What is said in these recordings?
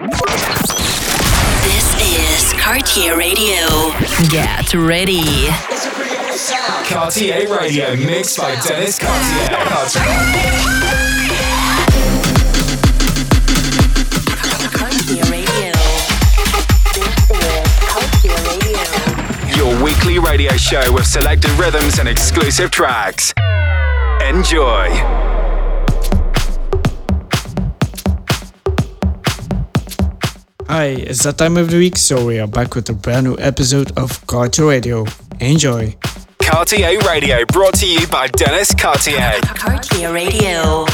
This is Cartier Radio. Get ready. Cartier Radio mixed by Dennis Cartier. Cartier Radio. This is Cartier Radio. Your weekly radio show with selected rhythms and exclusive tracks. Enjoy. Hi, it's that time of the week, so we are back with a brand new episode of Cartier Radio. Enjoy! Cartier Radio brought to you by Dennis Cartier. Cartier Radio.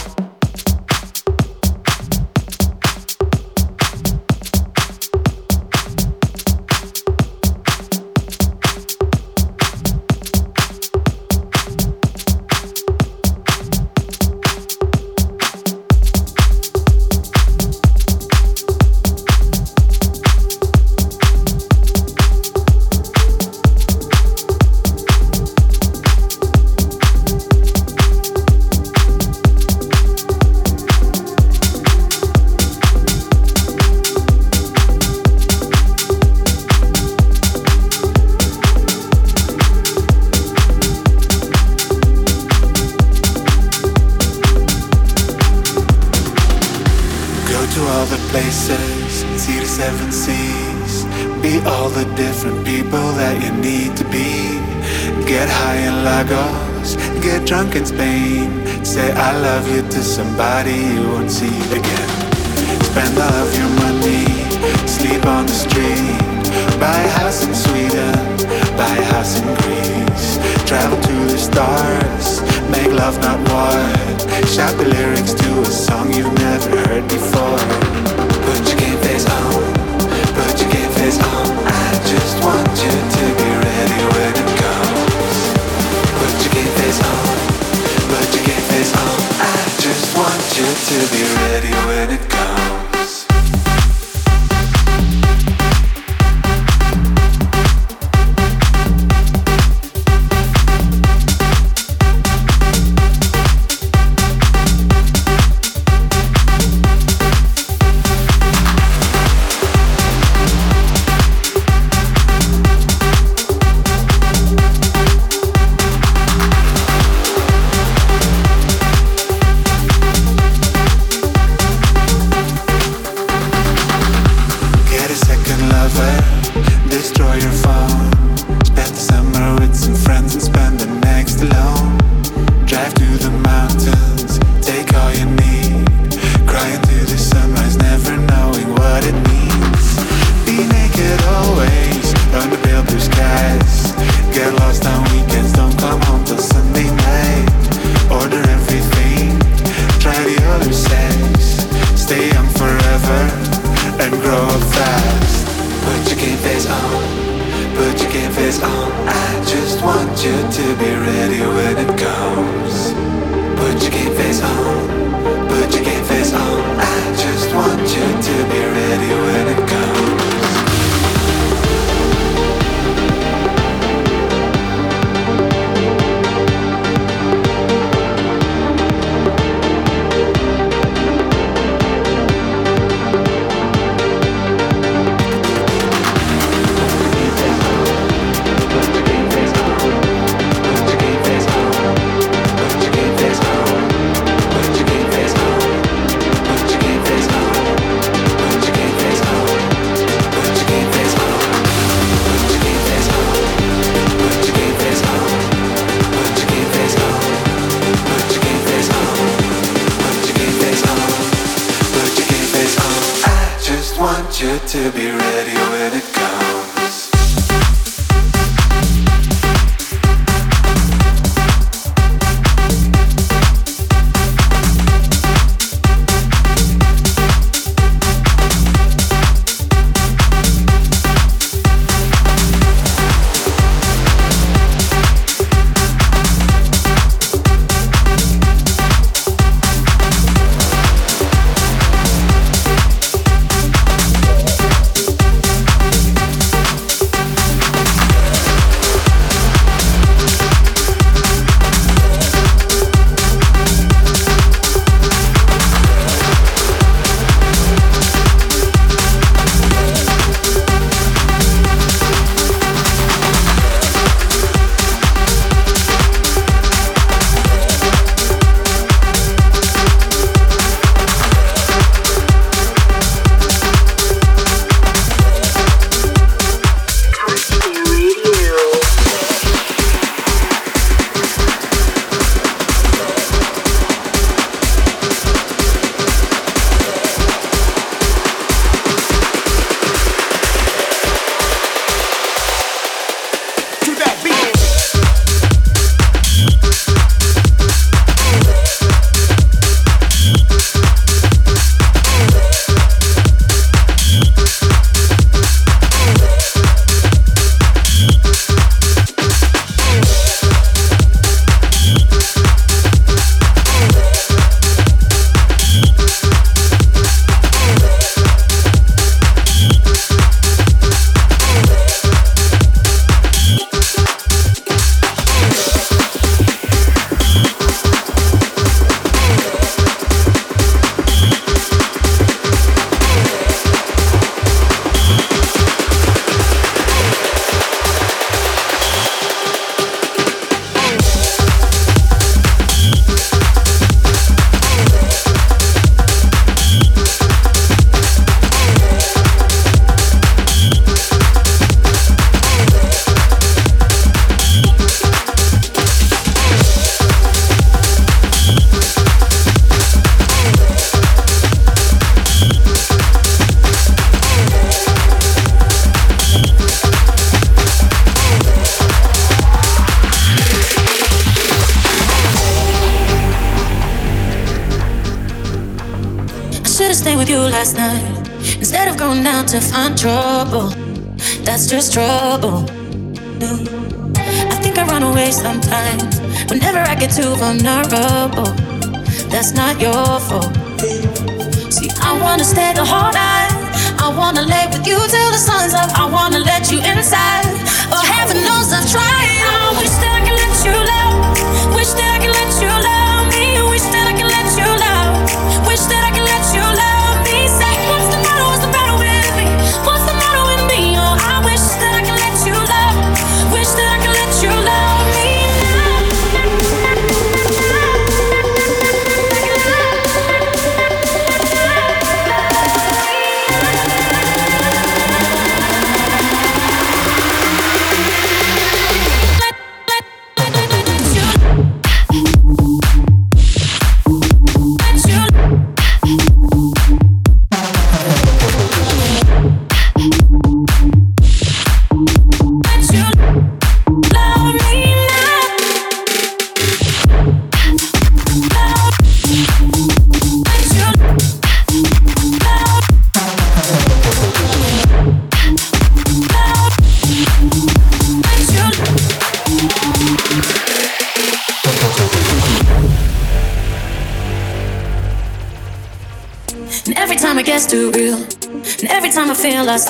Stars, make love not war. Shout the lyrics to a song you've never heard before. Put your game face on, put your game face on. I just want you to be ready when it comes. Put your game face on, put your game face on. I just want you to be ready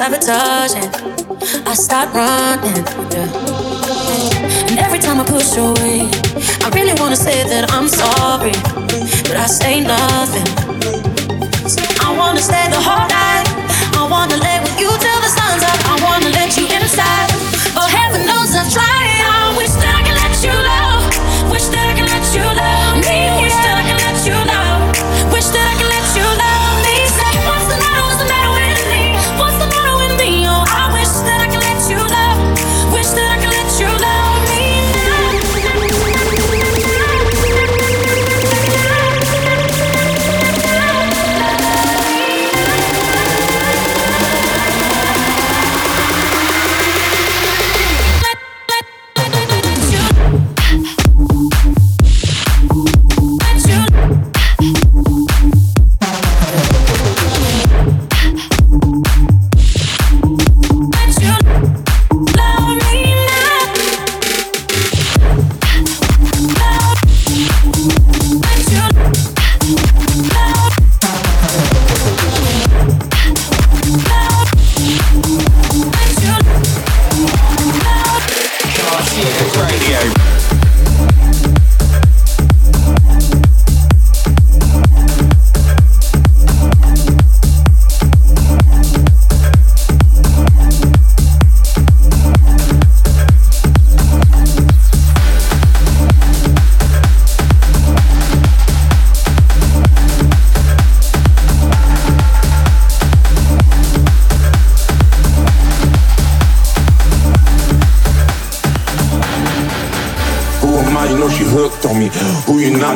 sabotaging.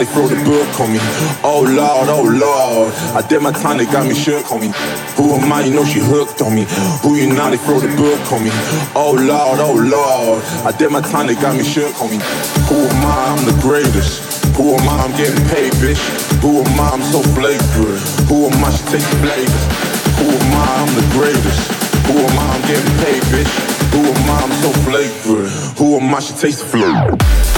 they throw the book on me. Oh lord, oh lord. I did my time, they got me shook on me. Who am I? You know she hooked on me. Who you now? They throw the book on me. Oh lord, oh lord. I did my time, they got me shook on me. Who am I? I'm the greatest. Who am I? I'm getting paid, bitch. Who am I? I'm so flavorous. Who am I? She takes flavors. Who am I? I'm the greatest. Who am I? I'm getting paid, bitch. Who am I? I'm so flavorous. Who am I? She taste the flavor.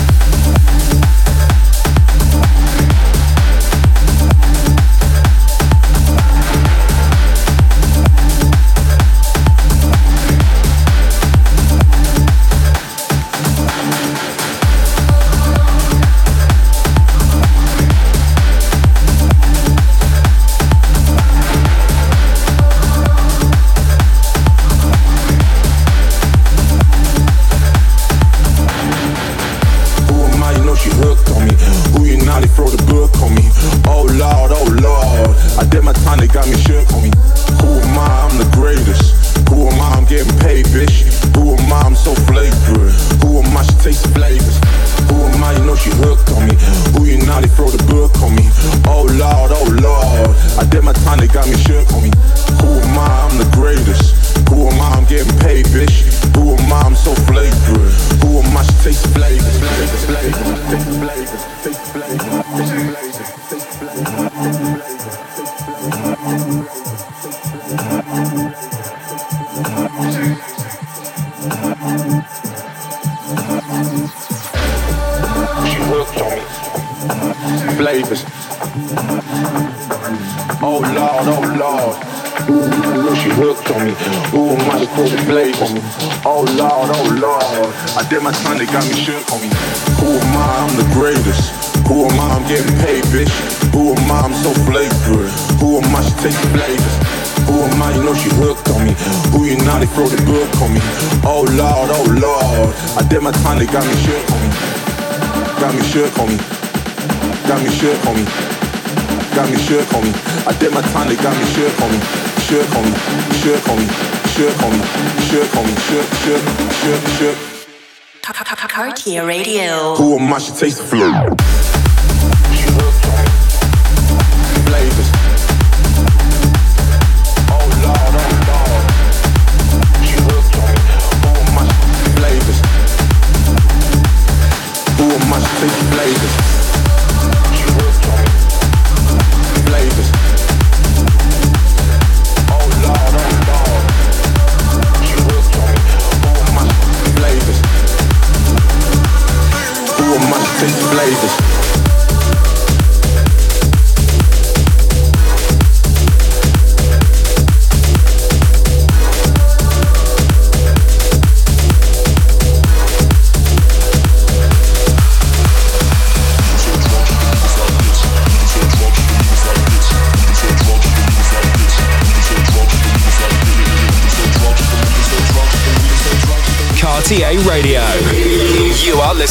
My time, they got me shook. Who am I? I'm the greatest. Who am I? I'm getting paid, bitch. Who am I? I'm so flagrant. Who am I? She take the flavors. Who am I? You know she hooked on me. Who you now? They throw the book on me. Oh Lord, oh Lord. I did my time, they got me shook on me. Got me shook on me. Got me shook on me. Got me shook on me. I did my time, they got me shook on me. Shook on me. Shook on me. Shook on me. Shook on me. Shook, shook, shook, shook. Cartier Radio. Who am I? She taste the flow.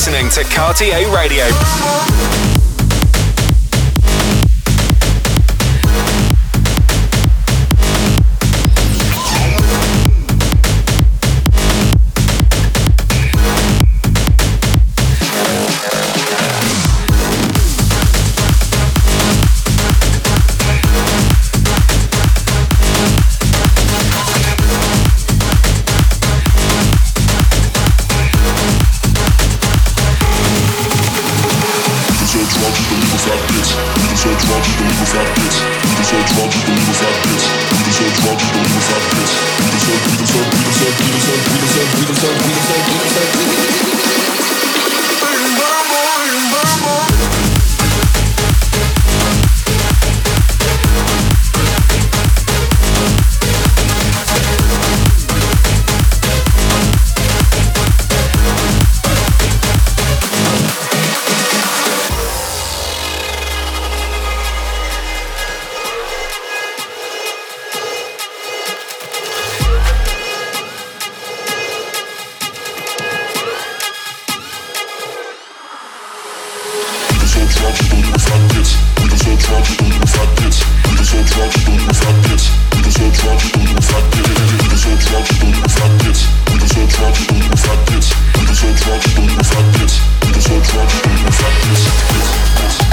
Listening to Cartier Radio. drugs, don't do fuck this.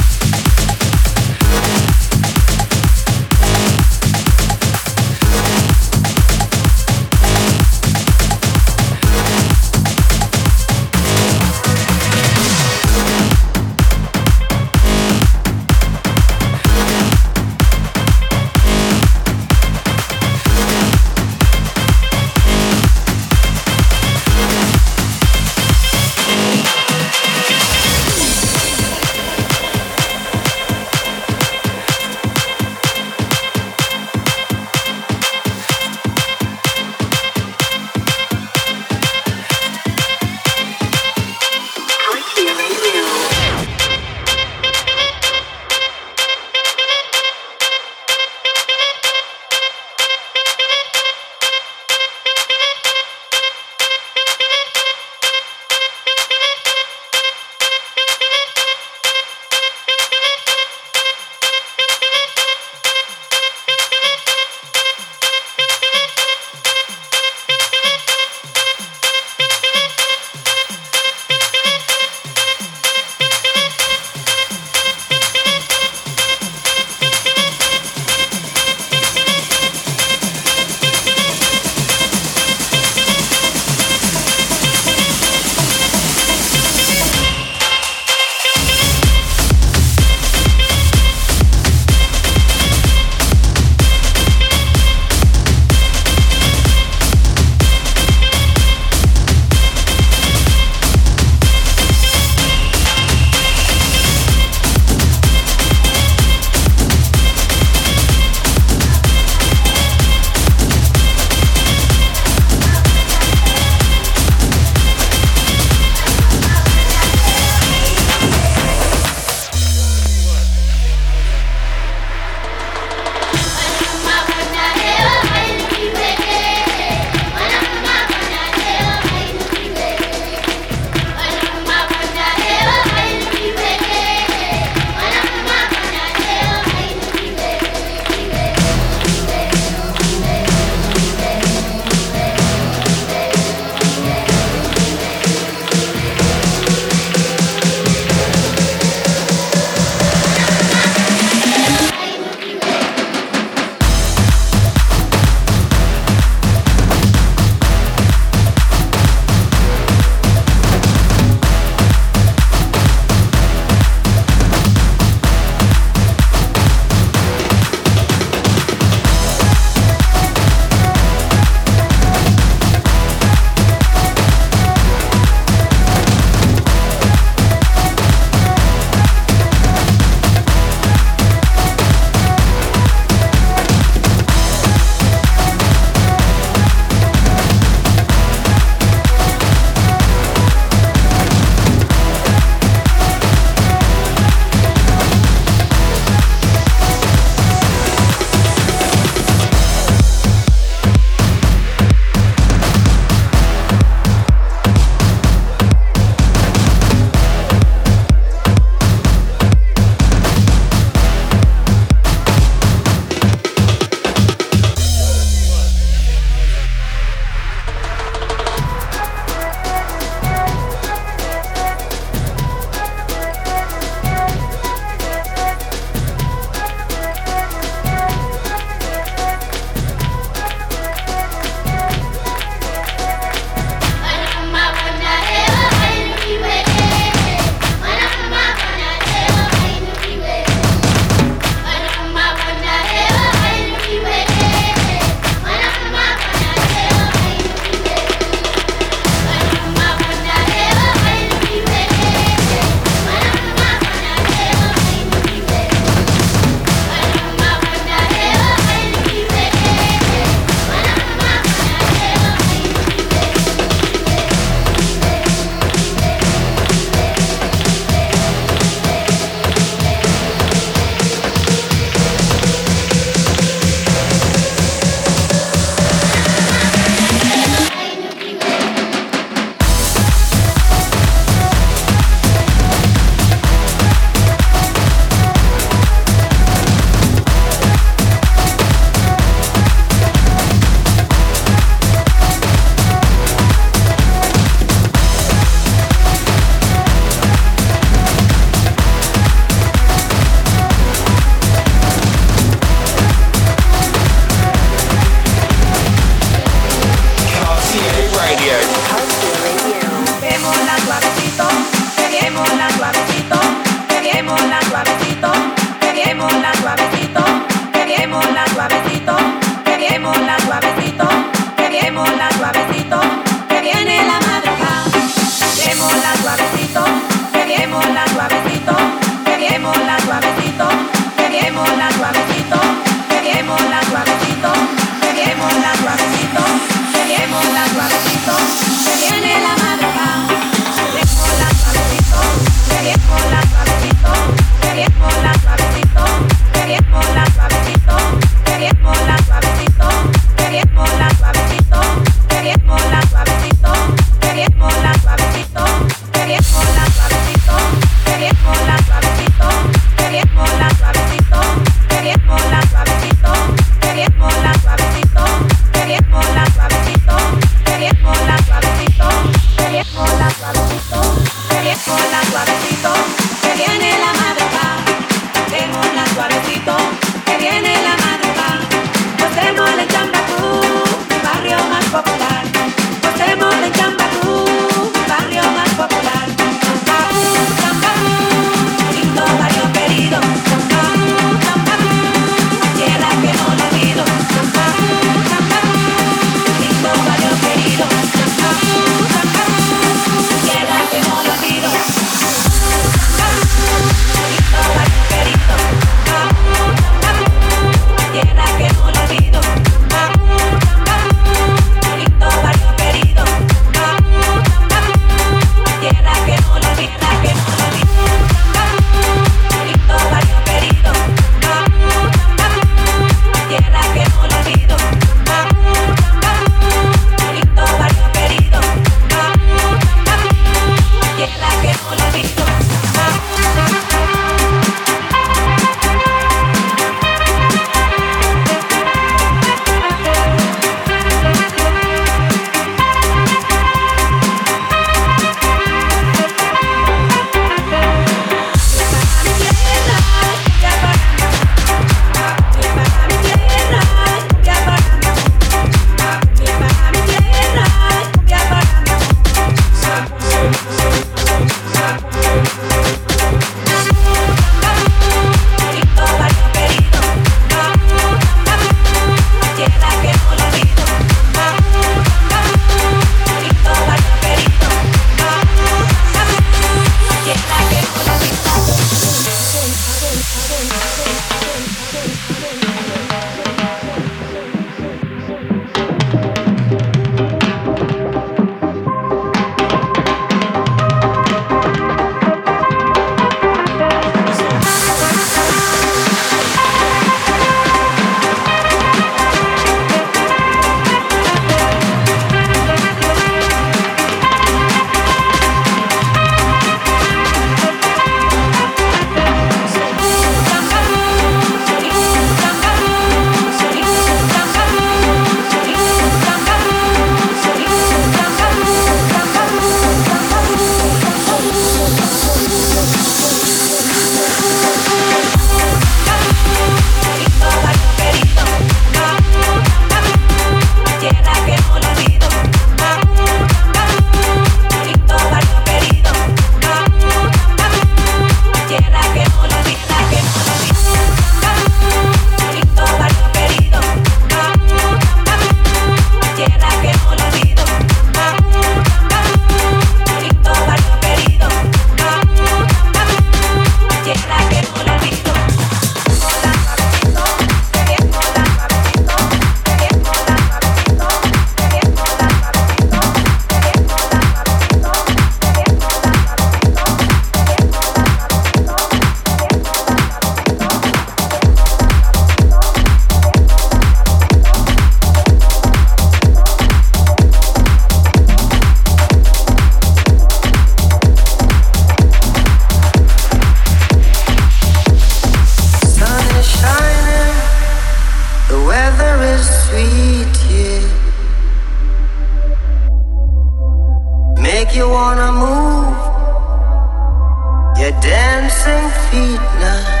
Track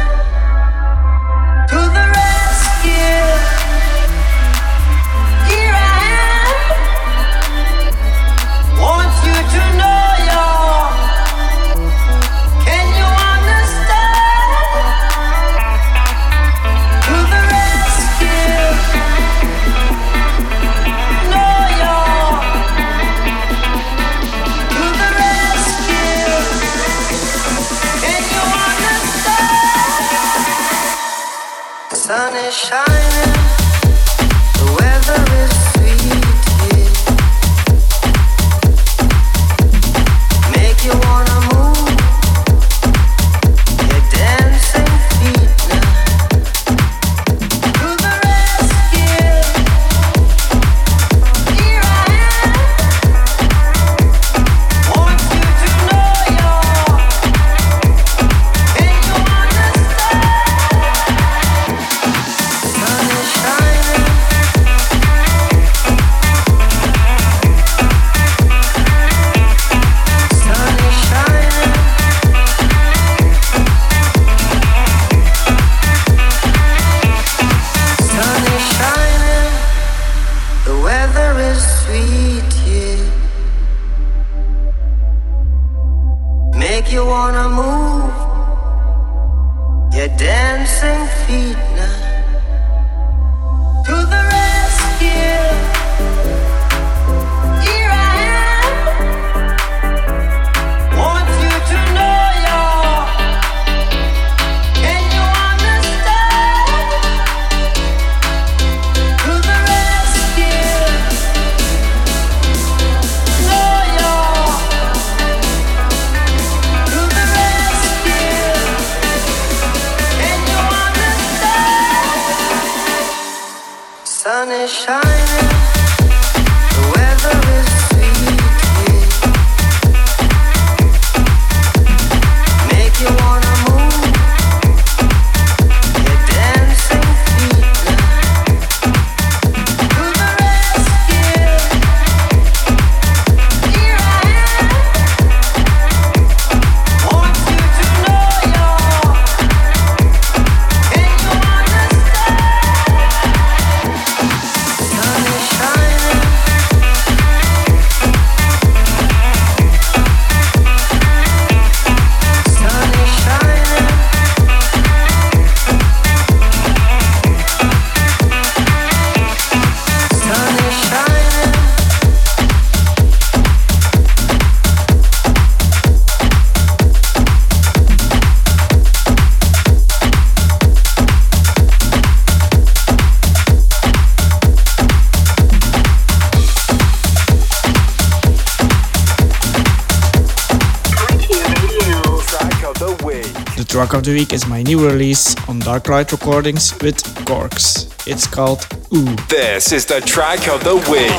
of the week is my new release on Darklight Recordings with Gorks. It's called Ooh. This is the track of the week.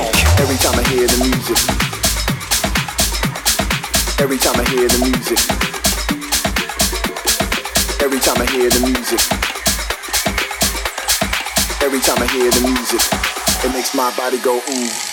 Every time I hear the music, every time I hear the music, every time I hear the music, every time I hear the music, it makes my body go ooh.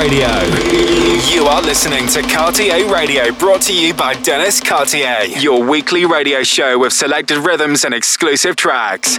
Radio. You are listening to Cartier Radio, brought to you by Dennis Cartier, your weekly radio show with selected rhythms and exclusive tracks.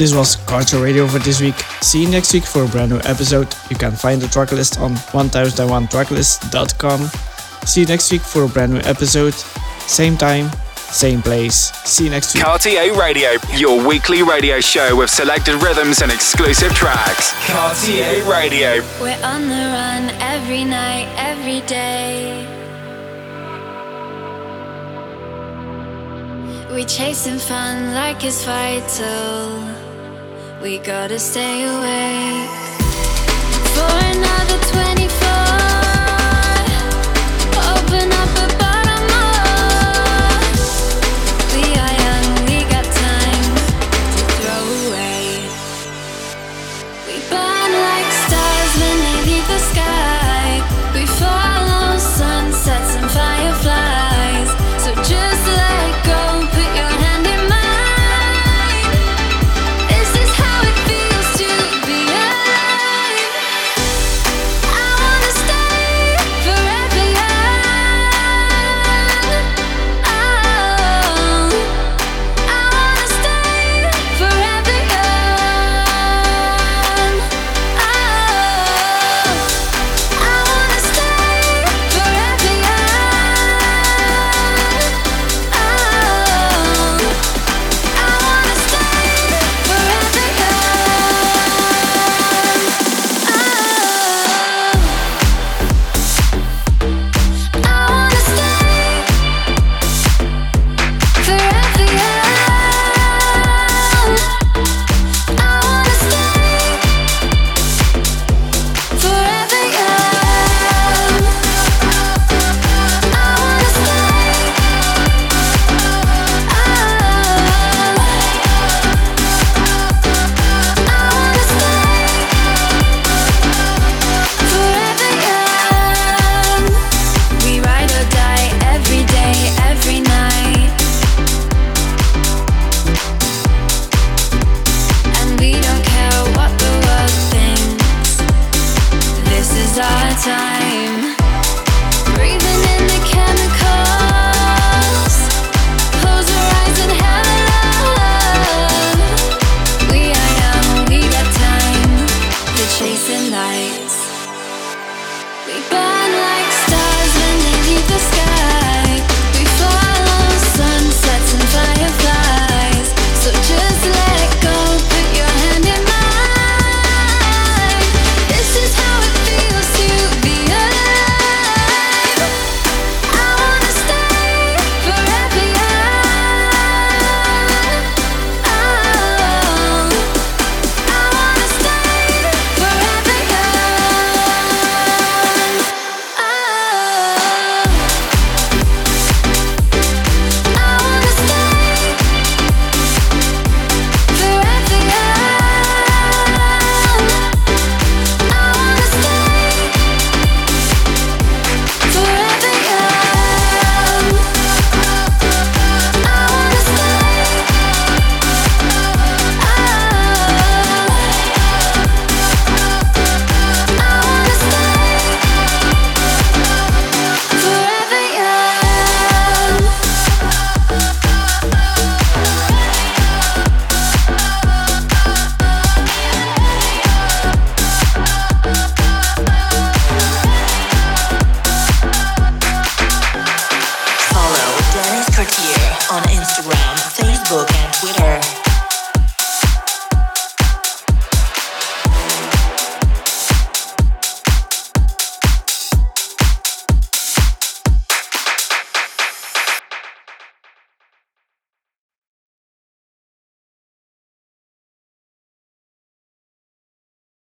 This was Cartier Radio for this week. See you next week for a brand new episode. You can find the tracklist on 1001tracklist.com. See you next week for a brand new episode. Same time, same place. See you next week. Cartier Radio, your weekly radio show with selected rhythms and exclusive tracks. Cartier Radio. We're on the run every night, every day. We chasing fun like it's vital. We gotta stay awake